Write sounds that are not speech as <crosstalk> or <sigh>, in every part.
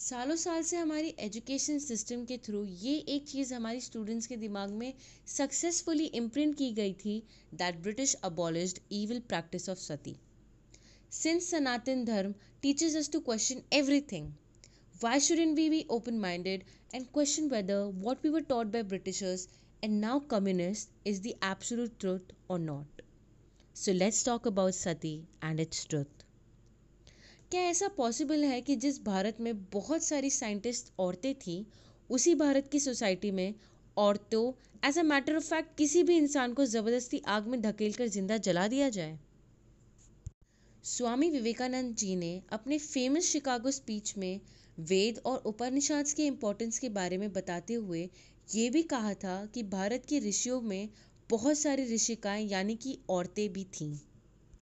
सालों साल से हमारी एजुकेशन सिस्टम के थ्रू ये एक चीज़ हमारी स्टूडेंट्स के दिमाग में सक्सेसफुली इम्प्रिंट की गई थी that British abolished evil practice of sati since Sanatan Dharma teachers us to question everything why should we be open minded and question whether what we were taught by Britishers and now communist is the absolute truth और not so let's talk about sati and its truth क्या ऐसा possible है कि जिस भारत में बहुत सारी scientist औरतें थी, उसी भारत की सोसाइटी में औरतों as a matter of fact किसी भी इंसान को ज़बरदस्ती आग में धकेल कर ज़िंदा जला दिया जाए? स्वामी विवेकानंद जी ने अपने फ़ेमस शिकागो स्पीच में वेद और उपनिषद के इम्पोर्टेंस के बारे में बताते हुए ये भी कहा था कि भारत के ऋषियों में बहुत सारी ऋषिकाएँ, यानी कि औरतें भी थीं।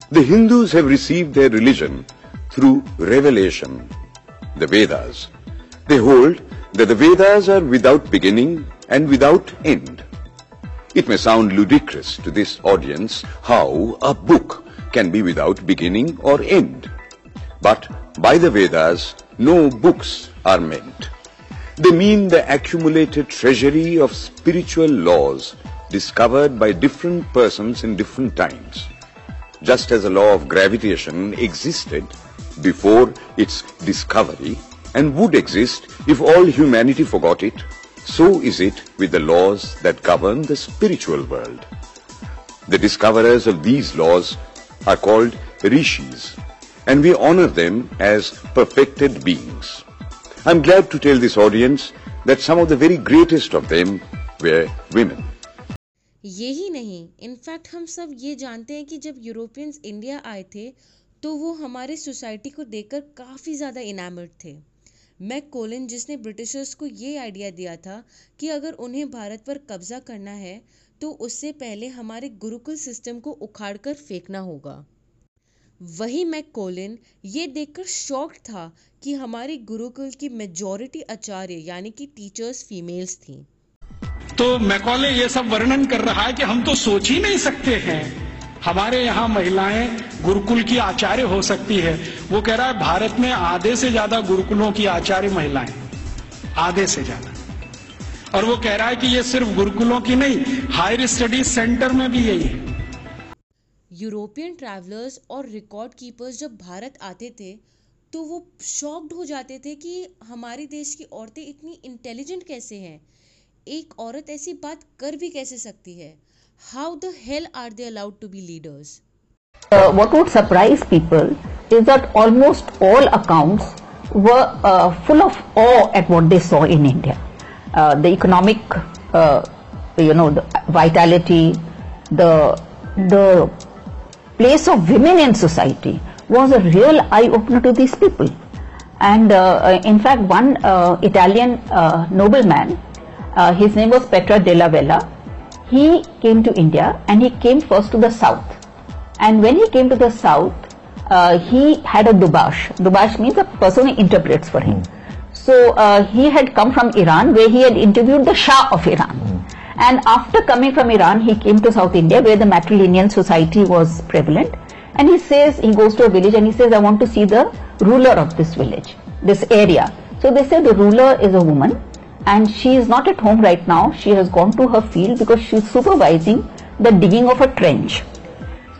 The Hindus have received their religion through revelation, the Vedas. They hold that the Vedas are without beginning and without end. It may sound ludicrous to this audience how a book can be without beginning or end. But by the Vedas, no books are meant. They mean the accumulated treasury of spiritual laws discovered by different persons in different times just as the law of gravitation existed before its discovery and would exist if all humanity forgot it, so is it with the laws that govern the spiritual world. The discoverers of these laws are called rishis, and we honor them as perfected beings. I'm glad to tell this audience that some of the very greatest of them were women. ये ही नहीं in fact हम सब ये जानते हैं कि जब Europeans India आए थे तो वो हमारे सोसाइटी को देखकर काफ़ी ज़्यादा इनामर्ड थे। मैक कोलिन, जिसने ब्रिटिशर्स को ये आइडिया दिया था कि अगर उन्हें भारत पर कब्जा करना है तो उससे पहले हमारे गुरुकुल सिस्टम को उखाड़ कर फेंकना होगा। वही मैक कोलिन, ये देखकर शॉक था कि हमारे गुरुकुल की मेजॉरिटी आचार्य, यानी कि टीचर्स फीमेल्स थीं। तो मैकॉले ये सब वर्णन कर रहा है कि हम तो सोच ही नहीं सकते हैं। हमारे यहाँ महिलाएँ गुरुकुल की आचार्य हो सकती है। वो कह रहा है, भारत में आधे से ज़्यादा गुरुकुलों की आचार्य महिलाएँ आधे से ज़्यादा। और वो कह रहा है कि ये सिर्फ़ गुरुकुलों की नहीं, हायर स्टडीज़ सेंटर में भी यही है। यूरोपियन ट्रैवलर्स और रिकॉर्ड कीपर्स जब भारत आते थे तो वो शॉक्ड हो जाते थे कि हमारे देश की औरतें इतनी इंटेलिजेंट कैसे हैं? एक औरत ऐसी बात कर भी कैसे सकती है? How the hell are they allowed to be leaders what would surprise people is that almost all account full of at what they saw in India the economic you know vitality the place of women in society was a real eye open to this people and in fact one Italian noble man uh, his name was Petra della Vella. He came to India and he came first to the south. And when he came to the south, uh, he had a dubash. Dubash means a person who interprets for him. So uh, he had come from Iran where he had interviewed the Shah of Iran. And after coming from Iran, he came to South India where the matrilineal society was prevalent. And he says, he goes to a village and he says, I want to see the ruler of this village, this area. So they say the ruler is a woman and she is not at home right now. She has gone to her field because she is supervising the digging of a trench.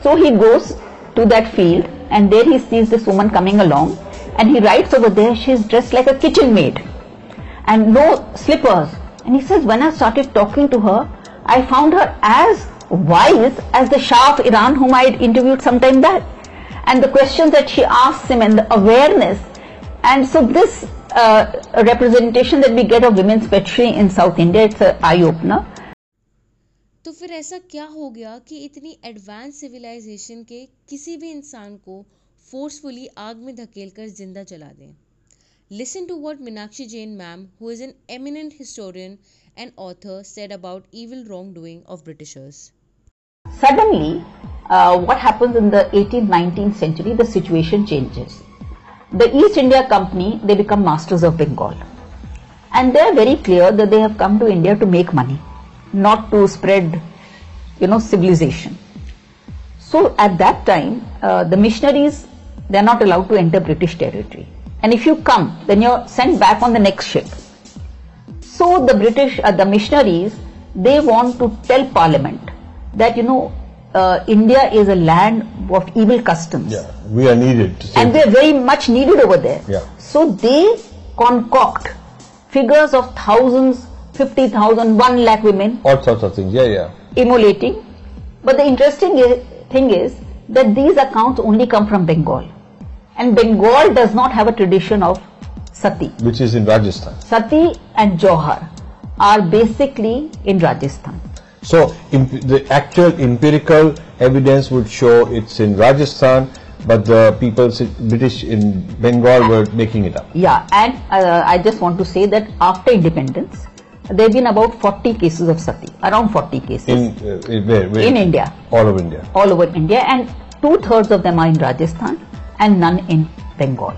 So he goes to that field and there he sees this woman coming along and he writes over there she is dressed like a kitchen maid and no slippers. And he says when I started talking to her, I found her as wise as the Shah of Iran whom I had interviewed some time back. And the questions that she asks him and the awareness. And so this uh, representation that we get of women's poetry in South India, it's an eye opener. तो फिर ऐसा क्या हो गया कि इतनी advance civilisation के किसी भी इंसान को फोर्सफुली आग में धकेल कर जिंदा जला दें listen to what Meenakshi Jain ma'am who is an eminent historian and author said about evil wrongdoing of Britishers Suddenly, uh, what happens in the 18th, 19th century, the situation changes. the East India Company, they become masters of Bengal. And they are very clear that they have come to India to make money, not to spread, you know, civilization. So at that time, uh, the missionaries, they are not allowed to enter British territory. and if you come, then you're sent back on the next ship. So the British, uh, the missionaries, they want to tell Parliament that you know uh, India is a land of evil customs. Yeah, we are needed. To and we are very much needed over there. Yeah. So they concoct figures of thousands, 50,000, 1 lakh women all sorts of things. Yeah, yeah. emulating. But the interesting thing is that these accounts only come from Bengal. And Bengal does not have a tradition of sati. Which is in Rajasthan. Sati and Johar are basically in Rajasthan. So imp- the actual empirical evidence would show it's in Rajasthan, but the people, British in Bengal were making it up. Yeah, and uh, I just want to say that after independence, there have been about 40 cases of sati, around 40 cases In, uh, in where, where? in India. All over India. all over India and two thirds of them are in Rajasthan and none in Bengal.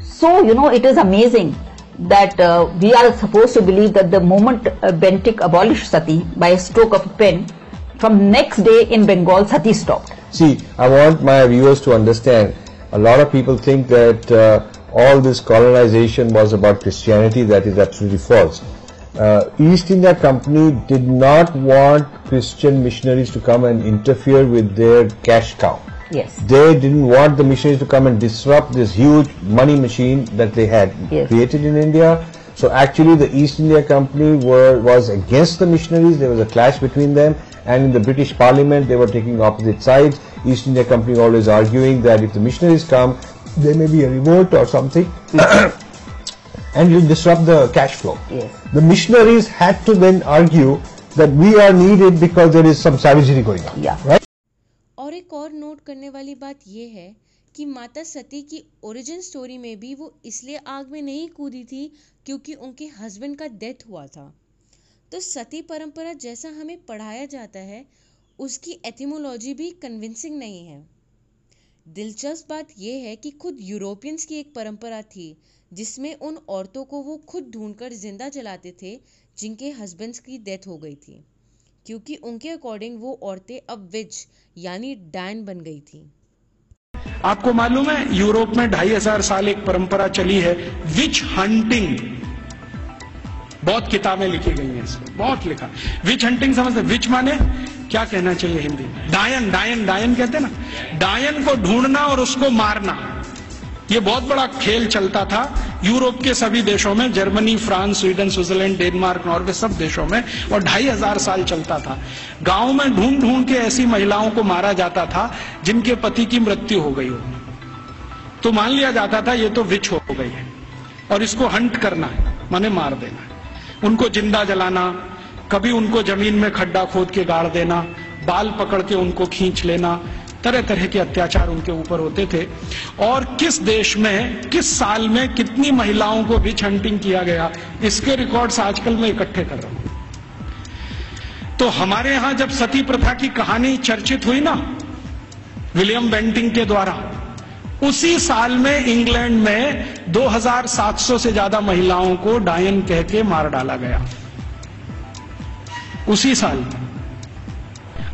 So, you know, it is amazing that uh, we are supposed to believe that the moment uh, Bentinck abolished sati by a stroke of a pen, from next day in Bengal, sati stopped. See, I want my viewers to understand. A lot of people think that uh, all this colonization was about Christianity. That is absolutely false. Uh, East India Company did not want Christian missionaries to come and interfere with their cash cow. Yes. They didn't want the missionaries to come and disrupt this huge money machine that they had Yes. created in India. So actually the East India Company were, was against the missionaries. There was a clash between them and in the British Parliament they were taking opposite sides. East India Company always arguing that if the missionaries come, there may be a revolt or something <coughs> and you disrupt the cash flow. Yes. The missionaries had to then argue that we are needed because there is some savagery going on. Yeah. Right? Note करने वाली बात यह है कि माता सती की origin story में भी वो इसलिए आग में नहीं कूदी थी क्योंकि उनके हस्बैंड का डेथ हुआ था। तो सती परंपरा जैसा हमें पढ़ाया जाता है, उसकी एथिमोलॉजी भी कन्विंसिंग नहीं है। दिलचस्प बात यह है कि खुद यूरोपियंस की एक परंपरा थी, जिसमें उन औरतों को वो खुद ढूंढकर ज़िंदा जलाते थे, जिनके हस्बैंड्स की डेथ हो गई थी। क्योंकि उनके अकॉर्डिंग वो औरतें अब विच यानी डैन बन गई थी। आपको मालूम है, यूरोप में ढाई हज़ार साल एक परंपरा चली है विच हंटिंग। बहुत किताबें लिखी गई हैं इसमें, बहुत लिखा। विच हंटिंग समझते विच माने क्या कहना चाहिए हिंदी डायन डायन डायन कहते ना? डायन को ढूंढना और उसको मारना। ये बहुत बड़ा खेल चलता था। यूरोप के सभी देशों में, Germany, France, Sweden, Switzerland, Denmark, Norway, सब देशों में और ढाई हज़ार साल चलता था। गाँव में ढूंढ ढूंढ के ऐसी महिलाओं को मारा जाता था, जिनके पति की मृत्यु हो गई हो। तो मान लिया जाता था, ये तो विच हो गई है और इसको हंट करना है, माने मार देना है। उनको ज़िंदा जलाना, कभी उनको ज़मीन में खड्डा खोद के गाड़ देना, बाल पकड़ के उनको खींच लेना तरह तरह के अत्याचार उनके ऊपर होते थे। और किस देश में, किस साल में कितनी महिलाओं को भी हंटिंग किया गया, इसके रिकॉर्ड्स आजकल मैं इकट्ठे कर रहा हूँ। तो हमारे यहाँ जब सती प्रथा की कहानी चर्चित हुई ना, विलियम बेंटिंग के द्वारा, उसी साल में इंग्लैंड में 2700 से ज़्यादा महिलाओं को डायन कह के मार डाला गया। उसी साल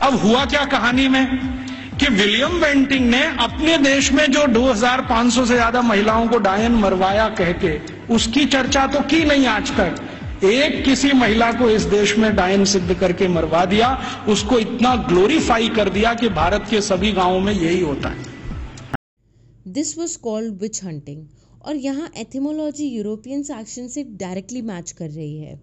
अब हुआ क्या कहानी में? कि विलियम बेंटिंग ने अपने देश में जो 2500 से ज़्यादा महिलाओं को डायन मरवाया कह के, उसकी चर्चा तो की नहीं आज तक। एक किसी महिला को इस देश में डायन सिद्ध करके मरवा दिया, उसको इतना ग्लोरीफाई कर दिया कि भारत के सभी गाँवों में यही होता है। This was called witch hunting और यहाँ एथिमोलॉजी यूरोपियन एक्शन से डायरेक्टली मैच कर रही है।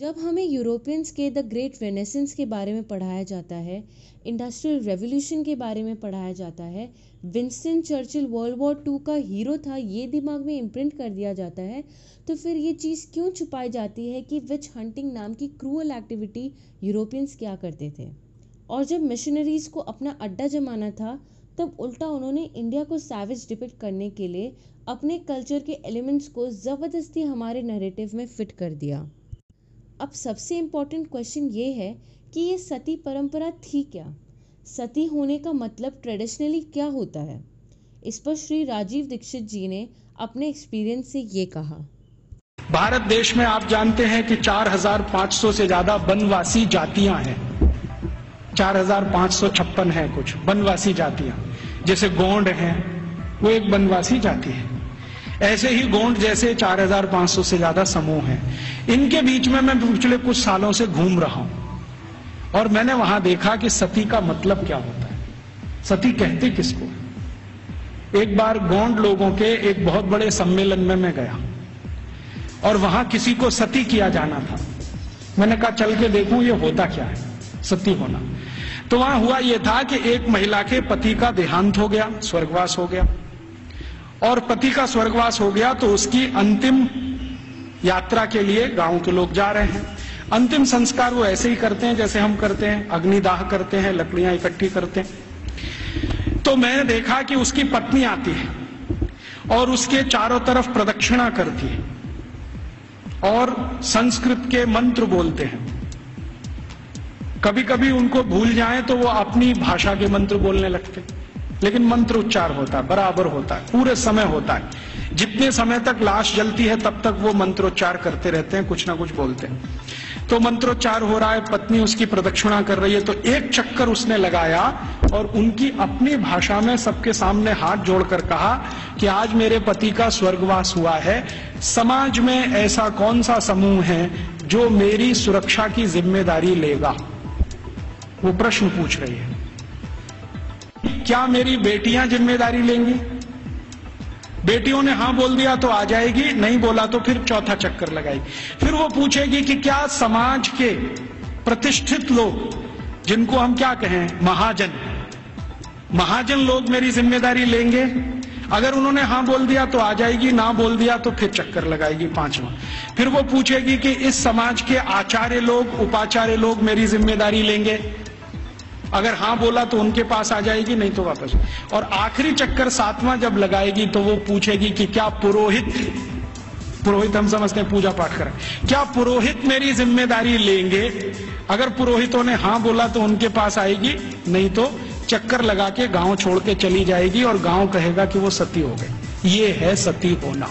जब हमें यूरोपियंस के द ग्रेट रेनेसेंस के बारे में पढ़ाया जाता है, इंडस्ट्रियल रेवोल्यूशन के बारे में पढ़ाया जाता है, Winston Churchill world war two का हीरो था, ये दिमाग में इम्प्रिंट कर दिया जाता है तो फिर ये चीज़ क्यों छुपाई जाती है कि विच हंटिंग नाम की क्रूअल एक्टिविटी यूरोपियंस क्या करते थे? और जब मिशनरीज को अपना अड्डा जमाना था, तब उल्टा उन्होंने इंडिया को सैविज डिपिक्ट करने के लिए अपने कल्चर के एलिमेंट्स को ज़बरदस्ती हमारे नैरेटिव में फिट कर दिया। अब सबसे इम्पोर्टेंट क्वेश्चन ये है कि ये सती परंपरा थी क्या? सती होने का मतलब ट्रेडिशनली क्या होता है? इस पर श्री राजीव दीक्षित जी ने अपने एक्सपीरियंस से ये कहा। भारत देश में आप जानते हैं कि 4,500 से ज़्यादा वनवासी जातियाँ हैं। 4,556 है कुछ वनवासी जातियाँ। जैसे गोंड हैं वो एक वनवासी जाति है। ऐसे ही गोंड जैसे 4,500 से ज़्यादा समूह हैं। इनके बीच में मैं पिछले कुछ सालों से घूम रहा हूँ। और मैंने वहाँ देखा कि सती का मतलब क्या होता है। सती कहते किसको एक बार गोंड लोगों के एक बहुत बड़े सम्मेलन में मैं गया। और वहाँ किसी को सती किया जाना था। मैंने कहा चल के देखूँ ये होता क्या है? सती होना। तो वहाँ हुआ यह था कि एक महिला के पति का देहांत हो गया स्वर्गवास हो गया। और पति का स्वर्गवास हो गया तो उसकी अंतिम यात्रा के लिए गाँव के लोग जा रहे हैं। अंतिम संस्कार वो ऐसे ही करते हैं जैसे हम करते हैं। अग्निदाह करते हैं, लकड़ियाँ इकट्ठी करते हैं। तो मैंने देखा कि उसकी पत्नी आती है और उसके चारों तरफ़ प्रदक्षिणा करती है और संस्कृत के मंत्र बोलते हैं। कभी कभी उनको भूल जाए तो वो अपनी भाषा के मंत्र बोलने लगते लेकिन मंत्र उच्चार होता है बराबर होता है पूरे समय होता है। जितने समय तक लाश जलती है, तब तक वो मंत्रोच्चार करते रहते हैं, कुछ ना कुछ बोलते हैं। तो मंत्रोच्चार हो रहा है, पत्नी उसकी प्रदक्षिणा कर रही है तो एक चक्कर उसने लगाया और उनकी अपनी भाषा में सबके सामने हाथ जोड़कर कहा कि आज मेरे पति का स्वर्गवास हुआ है। समाज में ऐसा कौन सा समूह है जो मेरी सुरक्षा की ज़िम्मेदारी लेगा? वो प्रश्न पूछ रही है। क्या मेरी बेटियाँ ज़िम्मेदारी लेंगी? बेटियों ने हाँ बोल दिया तो आ जाएगी, नहीं बोला तो फिर चौथा चक्कर लगाएगी। फिर वो पूछेगी कि क्या समाज के प्रतिष्ठित लोग, जिनको हम क्या कहें, महाजन महाजन लोग मेरी ज़िम्मेदारी लेंगे? अगर उन्होंने हाँ बोल दिया तो आ जाएगी, ना बोल दिया तो फिर चक्कर लगाएगी पांचवा। फिर वो पूछेगी कि इस समाज के आचार्य लोग, उपाचार्य लोग मेरी ज़िम्मेदारी लेंगे? अगर हाँ बोला तो उनके पास आ जाएगी, नहीं तो वापस। और आखिरी चक्कर सातवां जब लगाएगी तो वो पूछेगी कि क्या पुरोहित पुरोहित हम समझते हैं पूजा पाठ करें। क्या पुरोहित मेरी ज़िम्मेदारी लेंगे? अगर पुरोहितों ने हाँ बोला तो उनके पास आएगी, नहीं तो चक्कर लगा के गाँव छोड़ के चली जाएगी और गाँव कहेगा कि वो सती हो गई ये है सती होना।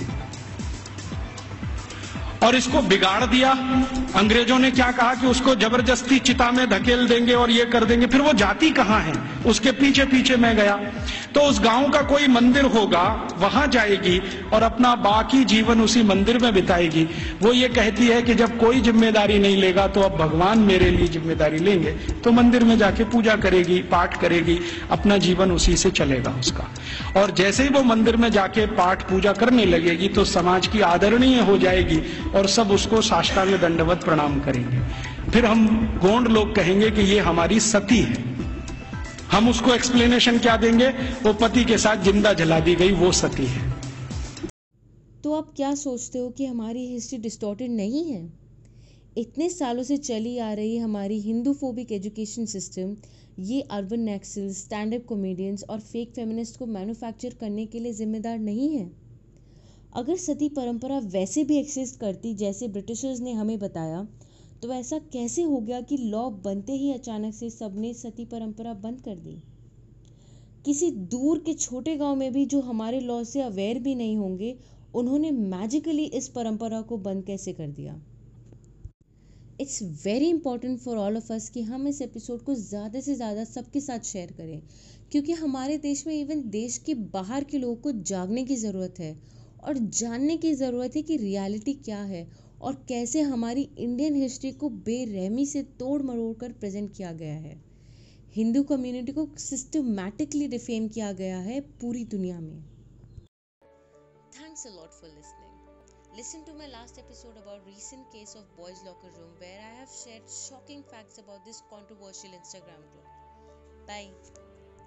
और इसको बिगाड़ दिया। अंग्रेज़ों ने क्या कहा कि उसको ज़बरदस्ती चिता में धकेल देंगे और ये कर देंगे। फिर वो जाति कहाँ है? उसके पीछे पीछे मैं गया। तो उस गाँव का कोई मंदिर होगा, वहाँ जाएगी और अपना बाकी जीवन उसी मंदिर में बिताएगी। वो ये कहती है कि जब कोई ज़िम्मेदारी नहीं लेगा तो अब भगवान मेरे लिए ज़िम्मेदारी लेंगे। तो मंदिर में जाके पूजा करेगी, पाठ करेगी, अपना जीवन उसी से चलेगा उसका। और जैसे ही वो मंदिर में जाके पाठ पूजा करने लगेगी तो समाज की आदरणीय हो जाएगी और सब उसको साष्टांग दंडवत प्रणाम करेंगे। फिर हम गोंड लोग कहेंगे कि ये हमारी सती है। हम उसको एक्सप्लेनेशन क्या देंगे? वो पति के साथ ज़िंदा जला दी गई, वो सती है। तो आप क्या सोचते हो कि हमारी हिस्ट्री डिस्टॉर्टेड नहीं है? इतने सालों से चली आ रही हमारी हिंदू फोबिक एजुकेशन सिस्टम ये urban Naxal stand up comedians और फेक फेमिनिस्ट को मैन्युफैक्चर करने के लिए जिम्मेदार नहीं है? अगर सती परंपरा वैसे भी एक्सिस्ट करती, जैसे ब्रिटिशर्स ने हमें बताया तो ऐसा कैसे हो गया कि लॉ बनते ही अचानक से सबने सती परंपरा बंद कर दी? किसी दूर के छोटे गाँव में भी जो हमारे लॉ से अवेयर भी नहीं होंगे, उन्होंने मैजिकली इस परंपरा को बंद कैसे कर दिया? It's very important for all of us कि हम इस एपिसोड को ज़्यादा से ज़्यादा सबके साथ शेयर करें, क्योंकि हमारे देश में इवन देश के बाहर के लोगों को जागने की ज़रूरत है और जानने की ज़रूरत है कि रियलिटी क्या है और कैसे हमारी इंडियन हिस्ट्री को बेरहमी से तोड़ मरोड़ कर प्रेजेंट किया गया है हिंदू कम्युनिटी को सिस्टमैटिकली डिफेम किया गया है पूरी दुनिया में thanks a lot for listening Listen to my last episode about recent case of boys locker room where I have shared shocking facts about this controversial Instagram group. Bye.